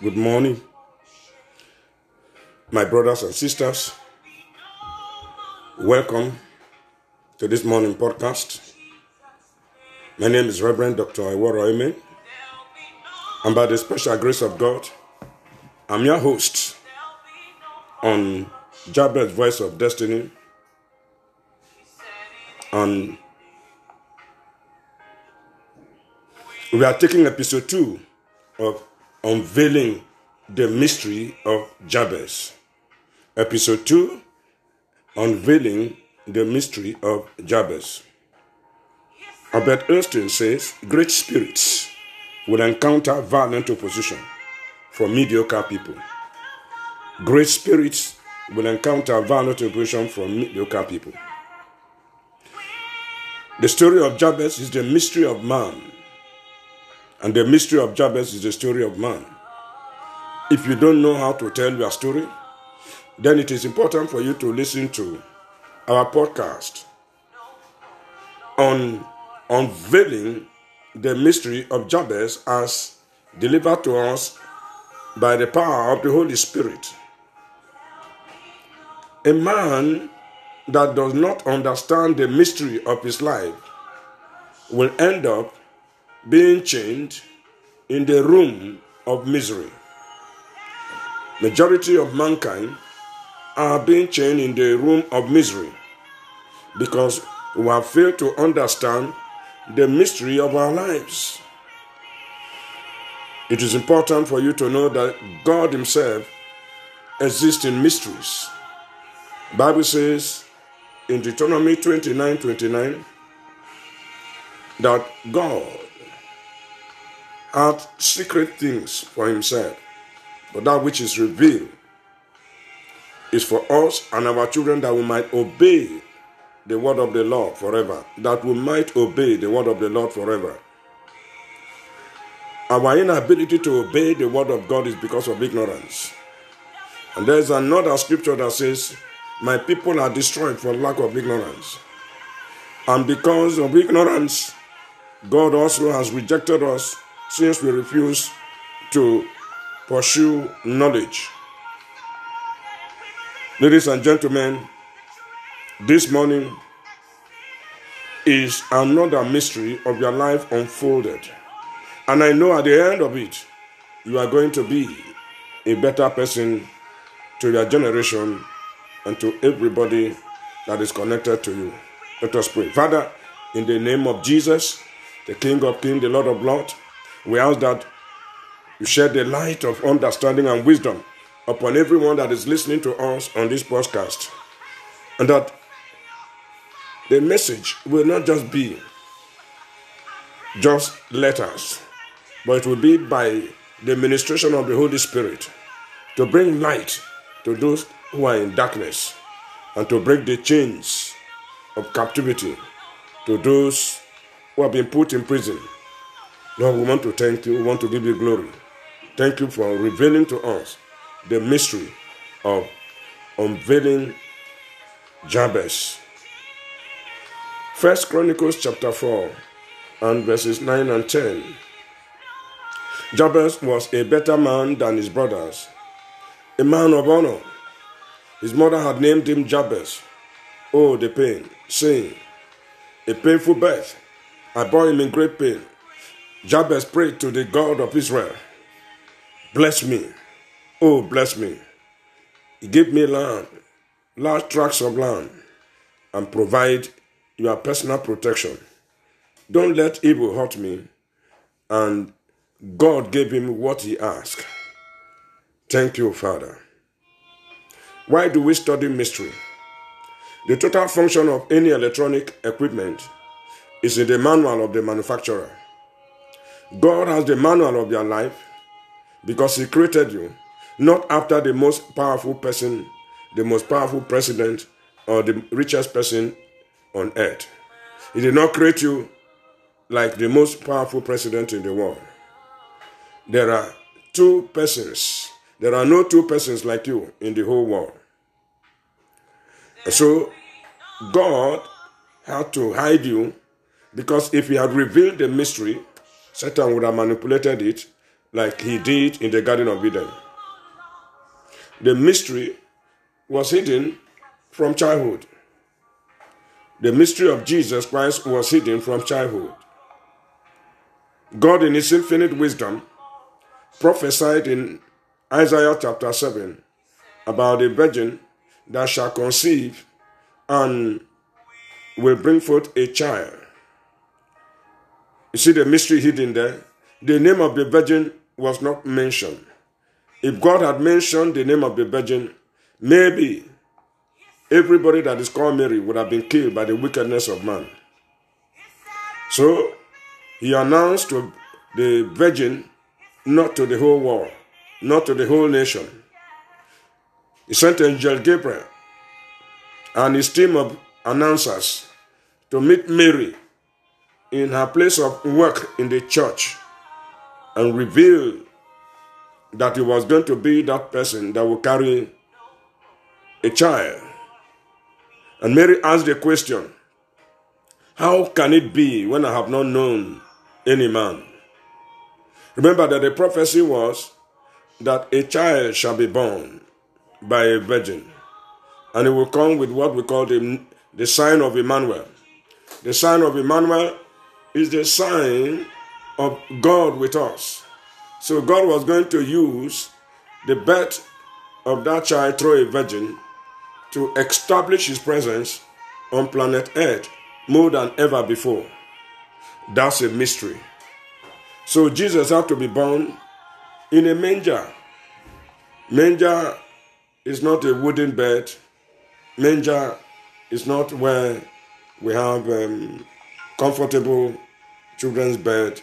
Good morning, my brothers and sisters. Welcome to this morning podcast. My name is Reverend Dr. Iwaro Eme, and by the special grace of God, I'm your host on Jabez Voice of Destiny. And we are taking episode two of Unveiling the Mystery of Jabez. Episode 2 Unveiling the Mystery of Jabez. Albert Einstein says great spirits will encounter violent opposition from mediocre people. Great spirits will encounter violent opposition from mediocre people. The story of Jabez is the mystery of man and the mystery of Jabez is the story of man. If you don't know how to tell your story, then it is important for you to listen to our podcast on unveiling the mystery of Jabez as delivered to us by the power of the Holy Spirit. A man that does not understand the mystery of his life will end up being chained in the room of misery. Majority of mankind are being chained in the room of misery because we have failed to understand the mystery of our lives. It is important for you to know that God Himself exists in mysteries. Bible says in Deuteronomy 29 29 that God had secret things for himself, but that which is revealed is for us and our children that we might obey the word of the Lord forever. That we might obey the word of the Lord forever. Our inability to obey the word of God is because of ignorance. And there's another scripture that says, My people are destroyed for lack of ignorance. And because of ignorance, God also has rejected us since we refuse to pursue knowledge. Ladies and gentlemen, this morning is another mystery of your life unfolded. And I know at the end of it, you are going to be a better person to your generation and to everybody that is connected to you. Let us pray. Father, in the name of Jesus, the King of Kings, the Lord of Lords, we ask that you shed the light of understanding and wisdom upon everyone that is listening to us on this podcast. And that the message will not just be just letters, but it will be by the ministration of the Holy Spirit to bring light to those who are in darkness and to break the chains of captivity to those who have been put in prison Lord, we want to thank you. We want to give you glory. Thank you for revealing to us the mystery of unveiling Jabez. First Chronicles chapter 4 and verses 9 and 10. Jabez was a better man than his brothers, a man of honor. His mother had named him Jabez. Oh, the pain, saying, A painful birth. I bore him in great pain. Jabez prayed to the God of Israel, Bless me, oh, bless me. He gave me land, large tracts of land, and provide your personal protection. Don't let evil hurt me. And God gave him what he asked. Thank you, Father. Why do we study mystery? The total function of any electronic equipment is in the manual of the manufacturer. God has the manual of your life because He created you, not after the most powerful person, the most powerful president, or the richest person on earth. He did not create you like the most powerful president in the world. There are two persons. There are no two persons like you in the whole world. So God had to hide you because if He had revealed the mystery, Satan would have manipulated it like he did in the Garden of Eden. The mystery was hidden from childhood. The mystery of Jesus Christ was hidden from childhood. God, in His infinite wisdom, prophesied in Isaiah chapter 7 about a virgin that shall conceive and will bring forth a child. You see the mystery hidden there? The name of the virgin was not mentioned. If God had mentioned the name of the virgin, maybe everybody that is called Mary would have been killed by the wickedness of man. So he announced to the virgin, not to the whole world, not to the whole nation. He sent Angel Gabriel and his team of announcers to meet Mary in her place of work in the church and revealed that he was going to be that person that will carry a child. And Mary asked the question, How can it be when I have not known any man? Remember that the prophecy was that a child shall be born by a virgin, and it will come with what we call the, the sign of Emmanuel. The sign of Emmanuel is the sign of God with us. So God was going to use the birth of that child through a virgin to establish his presence on planet Earth more than ever before. That's a mystery. So Jesus had to be born in a manger. Manger is not a wooden bed. Manger is not where we have um, comfortable children's bed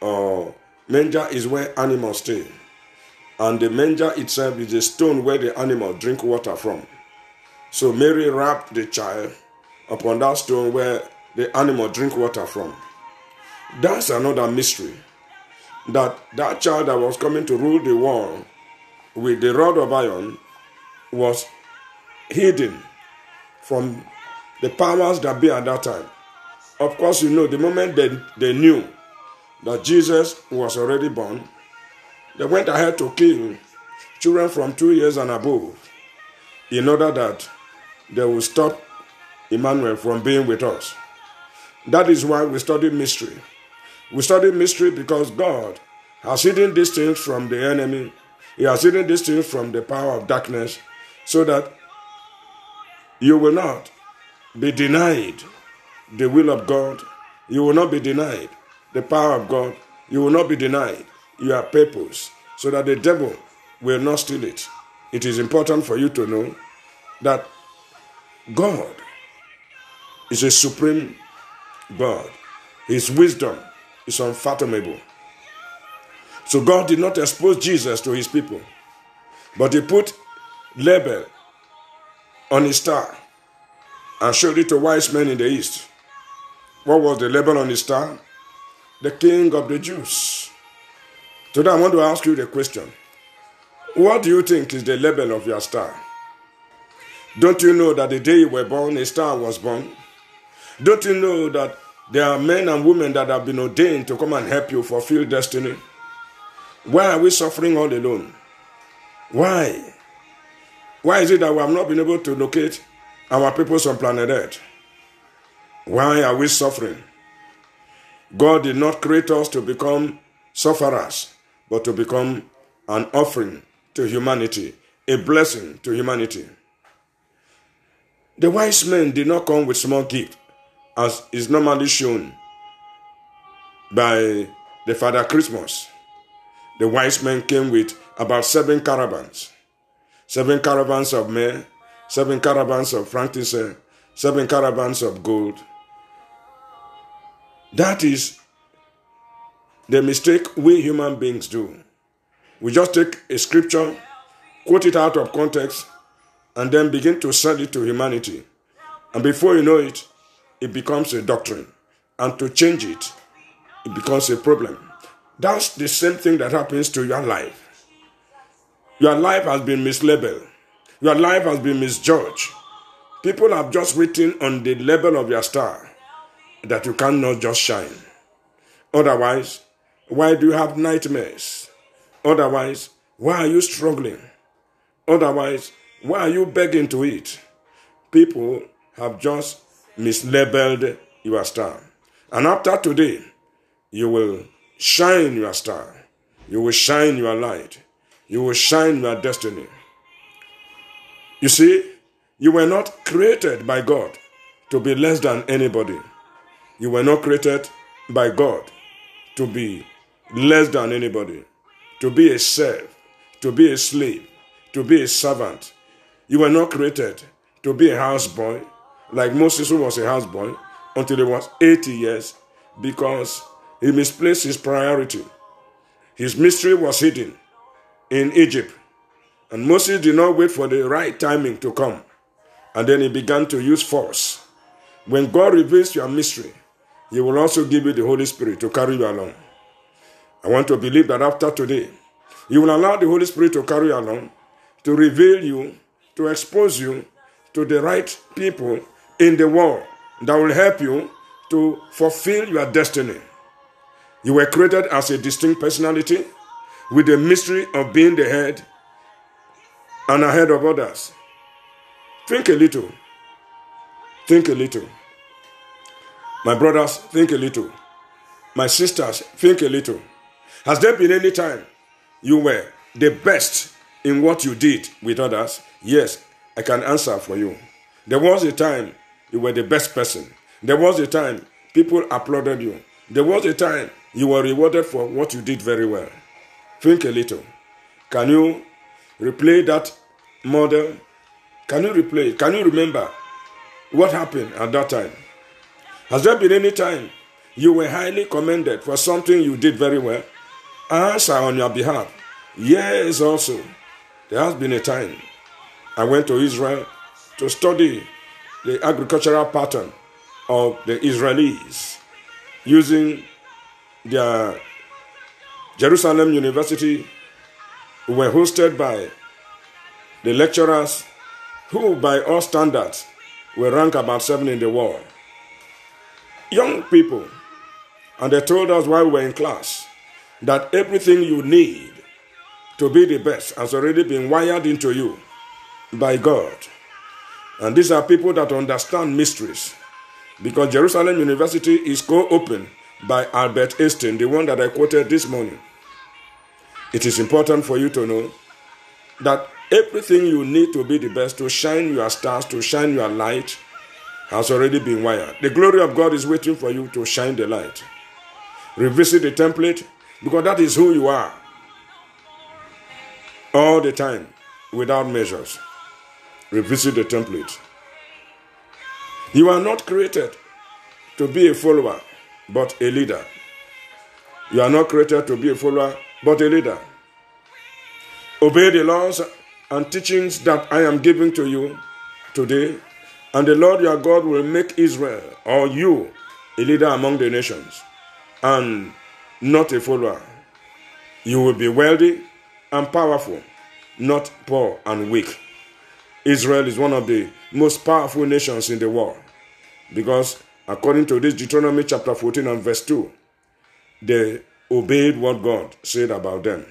or manger is where animals stay. And the manger itself is a stone where the animal drink water from. So mary wrapped the child upon that stone where the animal drink water from. That's another mystery that that child that was coming to rule the world with the rod of iron was hidden from the powers that be at that time of course, you know, the moment they, they knew that Jesus was already born, they went ahead to kill children from two years and above in order that they will stop Emmanuel from being with us. That is why we study mystery. We study mystery because God has hidden these things from the enemy. He has hidden these things from the power of darkness so that you will not be denied the will of God. You will not be denied the power of God. You will not be denied your purpose so that the devil will not steal it. It is important for you to know that God is a supreme God. His wisdom is unfathomable. So God did not expose Jesus to his people, but he put label on his star and showed it to wise men in the east. What was the label on his star? The King of the Jews. Today I want to ask you the question What do you think is the label of your star? Don't you know that the day you were born, a star was born? Don't you know that there are men and women that have been ordained to come and help you fulfill destiny? Why are we suffering all alone? Why? Why is it that we have not been able to locate our people on planet Earth? Why are we suffering? God did not create us to become sufferers, but to become an offering to humanity, a blessing to humanity. The wise men did not come with small gift, as is normally shown by the Father Christmas. The wise men came with about seven caravans, seven caravans of myrrh, seven caravans of frankincense, seven caravans of gold, that is the mistake we human beings do. We just take a scripture, quote it out of context, and then begin to sell it to humanity. And before you know it, it becomes a doctrine. And to change it, it becomes a problem. That's the same thing that happens to your life. Your life has been mislabeled. Your life has been misjudged. People have just written on the label of your star that you cannot just shine. Otherwise, why do you have nightmares? Otherwise, why are you struggling? Otherwise, why are you begging to eat? People have just mislabeled your star. And after today, you will shine your star. You will shine your light. You will shine your destiny. You see, you were not created by God to be less than anybody. You were not created by God to be less than anybody, to be a serf, to be a slave, to be a servant. You were not created to be a houseboy, like Moses, who was a houseboy until he was 80 years, because he misplaced his priority. His mystery was hidden in Egypt, and Moses did not wait for the right timing to come, and then he began to use force. When God reveals your mystery, He will also give you the Holy Spirit to carry you along. I want to believe that after today, you will allow the Holy Spirit to carry you along, to reveal you, to expose you to the right people in the world that will help you to fulfill your destiny. You were created as a distinct personality with the mystery of being the head and ahead of others. Think a little. Think a little. My brothers, think a little. My sisters, think a little. Has there been any time you were the best in what you did with others? Yes, I can answer for you. There was a time you were the best person. There was a time people applauded you. There was a time you were rewarded for what you did very well. Think a little. Can you replay that model? Can you replay? Can you remember what happened at that time? Has there been any time you were highly commended for something you did very well? Answer on your behalf. Yes, also. There has been a time I went to Israel to study the agricultural pattern of the Israelis using their Jerusalem University, who were hosted by the lecturers who, by all standards, were ranked about seven in the world. Young people, and they told us while we were in class that everything you need to be the best has already been wired into you by God. And these are people that understand mysteries. Because Jerusalem University is co opened by Albert Einstein, the one that I quoted this morning. It is important for you to know that everything you need to be the best, to shine your stars, to shine your light, has already been wired. The glory of God is waiting for you to shine the light. Revisit the template because that is who you are all the time without measures. Revisit the template. You are not created to be a follower, but a leader. You are not created to be a follower, but a leader. Obey the laws and teachings that I am giving to you today, and the Lord your God will make Israel or you a leader among the nations and not a follower. You will be wealthy and powerful, not poor and weak. Israel is one of the most powerful nations in the world because, according to this Deuteronomy chapter 14 and verse 2, they obeyed what God said about them.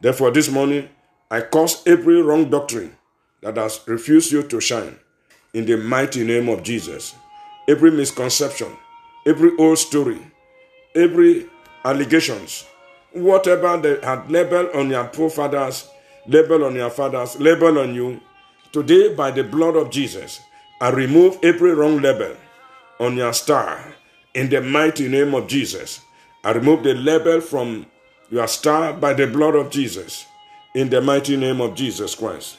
Therefore, this morning, I curse every wrong doctrine that has refused you to shine in the mighty name of Jesus. Every misconception, every old story, every allegations, whatever they had labeled on your forefathers, labeled on your fathers, labeled on you, Today, by the blood of Jesus, I remove every wrong label on your star in the mighty name of Jesus. I remove the label from your star by the blood of Jesus in the mighty name of Jesus Christ.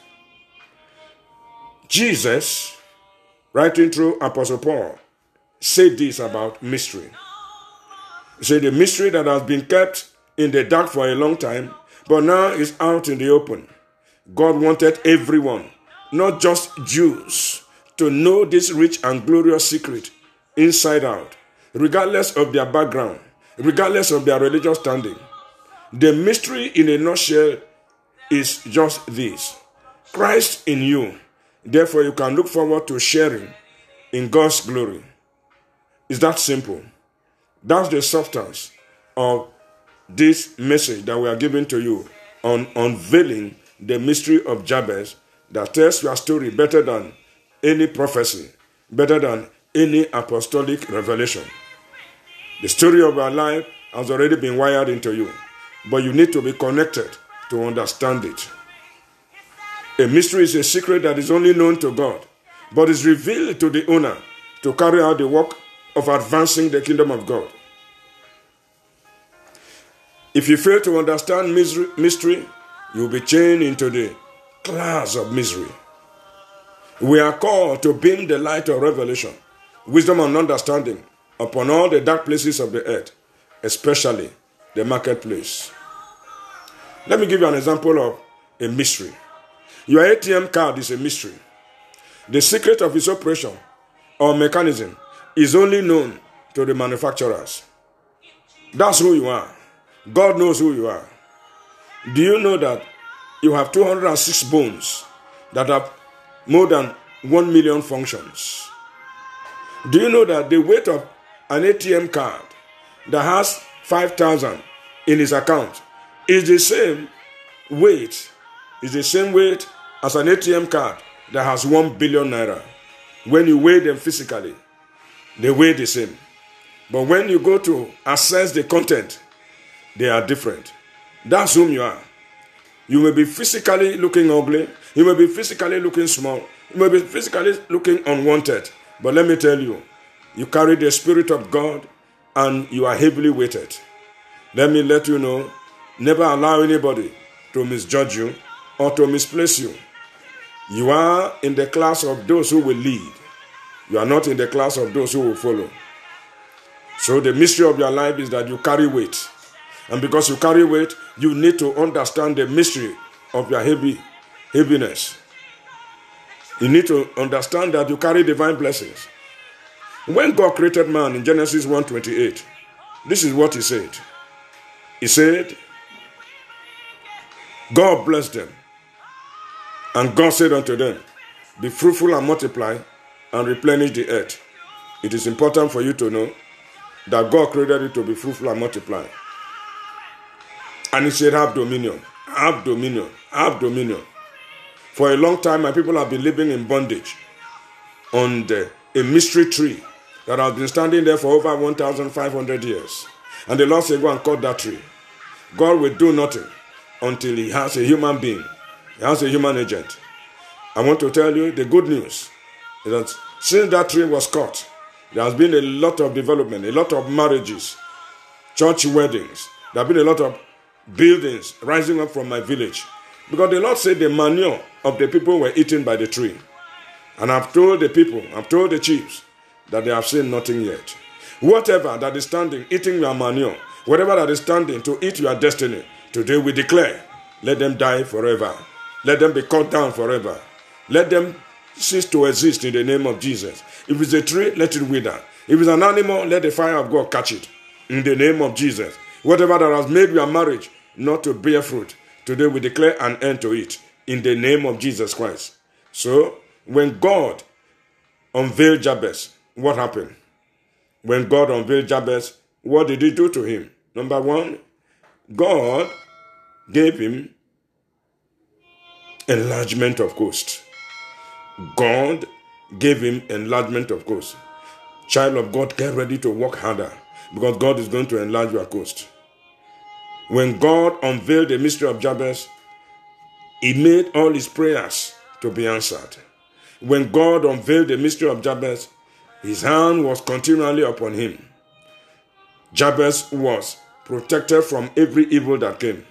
Jesus, writing through Apostle Paul, said this about mystery. He said, The mystery that has been kept in the dark for a long time, but now is out in the open. God wanted everyone not just Jews, to know this rich and glorious secret inside out, regardless of their background, regardless of their religious standing. The mystery in a nutshell is just this Christ in you. Therefore, you can look forward to sharing in God's glory. It's that simple. That's the substance of this message that we are giving to you on unveiling the mystery of Jabez that tells your story better than any prophecy, better than any apostolic revelation. The story of our life has already been wired into you, but you need to be connected to understand it. A mystery is a secret that is only known to God, but is revealed to the owner to carry out the work of advancing the kingdom of God. If you fail to understand mystery, you will be chained into the class of misery. We are called to beam the light of revelation, wisdom, and understanding upon all the dark places of the earth, especially the marketplace. Let me give you an example of a mystery. Your ATM card is a mystery. The secret of its operation or mechanism is only known to the manufacturers. That's who you are. God knows who you are. Do you know that you have 206 bones that have more than 1 million functions? Do you know that the weight of an ATM card that has 5,000 in his account is the same weight, is the same weight as an ATM card that has 1 billion naira. When you weigh them physically, they weigh the same. But when you go to assess the content, they are different. That's whom you are. You may be physically looking ugly, you may be physically looking small, you may be physically looking unwanted. But let me tell you, you carry the Spirit of God and you are heavily weighted. Let me let you know never allow anybody to misjudge you or to misplace you. You are in the class of those who will lead. You are not in the class of those who will follow. So the mystery of your life is that you carry weight. And because you carry weight, you need to understand the mystery of your heavy heaviness. You need to understand that you carry divine blessings. When God created man in Genesis 1:28, this is what he said. He said, God blessed them. And God said unto them, Be fruitful and multiply and replenish the earth. It is important for you to know that God created you to be fruitful and multiply. And he said, Have dominion, have dominion, have dominion. For a long time, my people have been living in bondage on the, a mystery tree that has been standing there for over 1,500 years. And the Lord said, Go and cut that tree. God will do nothing until He has a human being, Has a human agent. I want to tell you the good news is that since that tree was cut, there has been a lot of development, a lot of marriages, church weddings. There have been a lot of buildings rising up from my village. Because the Lord said the manure of the people were eaten by the tree. And I've told the people, I've told the chiefs that they have seen nothing yet. Whatever that is standing, eating your manure, whatever that is standing to eat your destiny, today we declare, let them die forever. Let them be cut down forever. Let them cease to exist in the name of Jesus. If it's a tree, let it wither. If it's an animal, let the fire of God catch it. In the name of Jesus. Whatever that has made your marriage not to bear fruit, today we declare an end to it. In the name of Jesus Christ. So, when God unveiled Jabez, what happened? When God unveiled Jabez, what did he do to him? Number one, God gave him enlargement of coast. God gave him enlargement of coast. Child of God, get ready to work harder because God is going to enlarge your coast. When God unveiled the mystery of Jabez, he made all his prayers to be answered. When God unveiled the mystery of Jabez, his hand was continually upon him. Jabez was protected from every evil that came.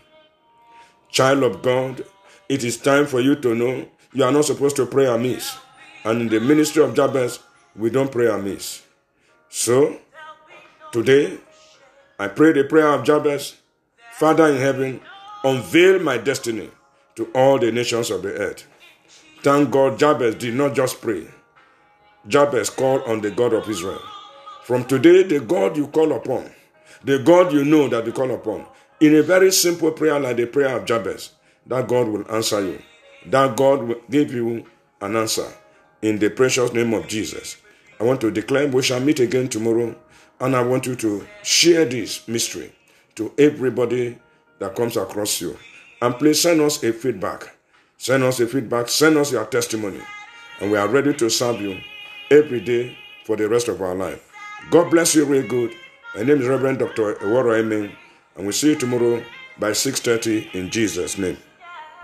Child of God, it is time for you to know you are not supposed to pray amiss. And in the ministry of Jabez, we don't pray amiss. So, today, I pray the prayer of Jabez Father in heaven, unveil my destiny to all the nations of the earth. Thank God, Jabez did not just pray. Jabez called on the God of Israel. From today, the God you call upon, the God you know that you call upon, in a very simple prayer like the prayer of Jabez, that God will answer you that God will give you an answer in the precious name of Jesus. I want to declare we shall meet again tomorrow, and I want you to share this mystery to everybody that comes across you. And please send us a feedback. Send us a feedback. Send us your testimony. And we are ready to serve you every day for the rest of our life. God bless you real good. My name is Reverend Dr. Eworo Emin, and we'll see you tomorrow by 6.30 in Jesus' name.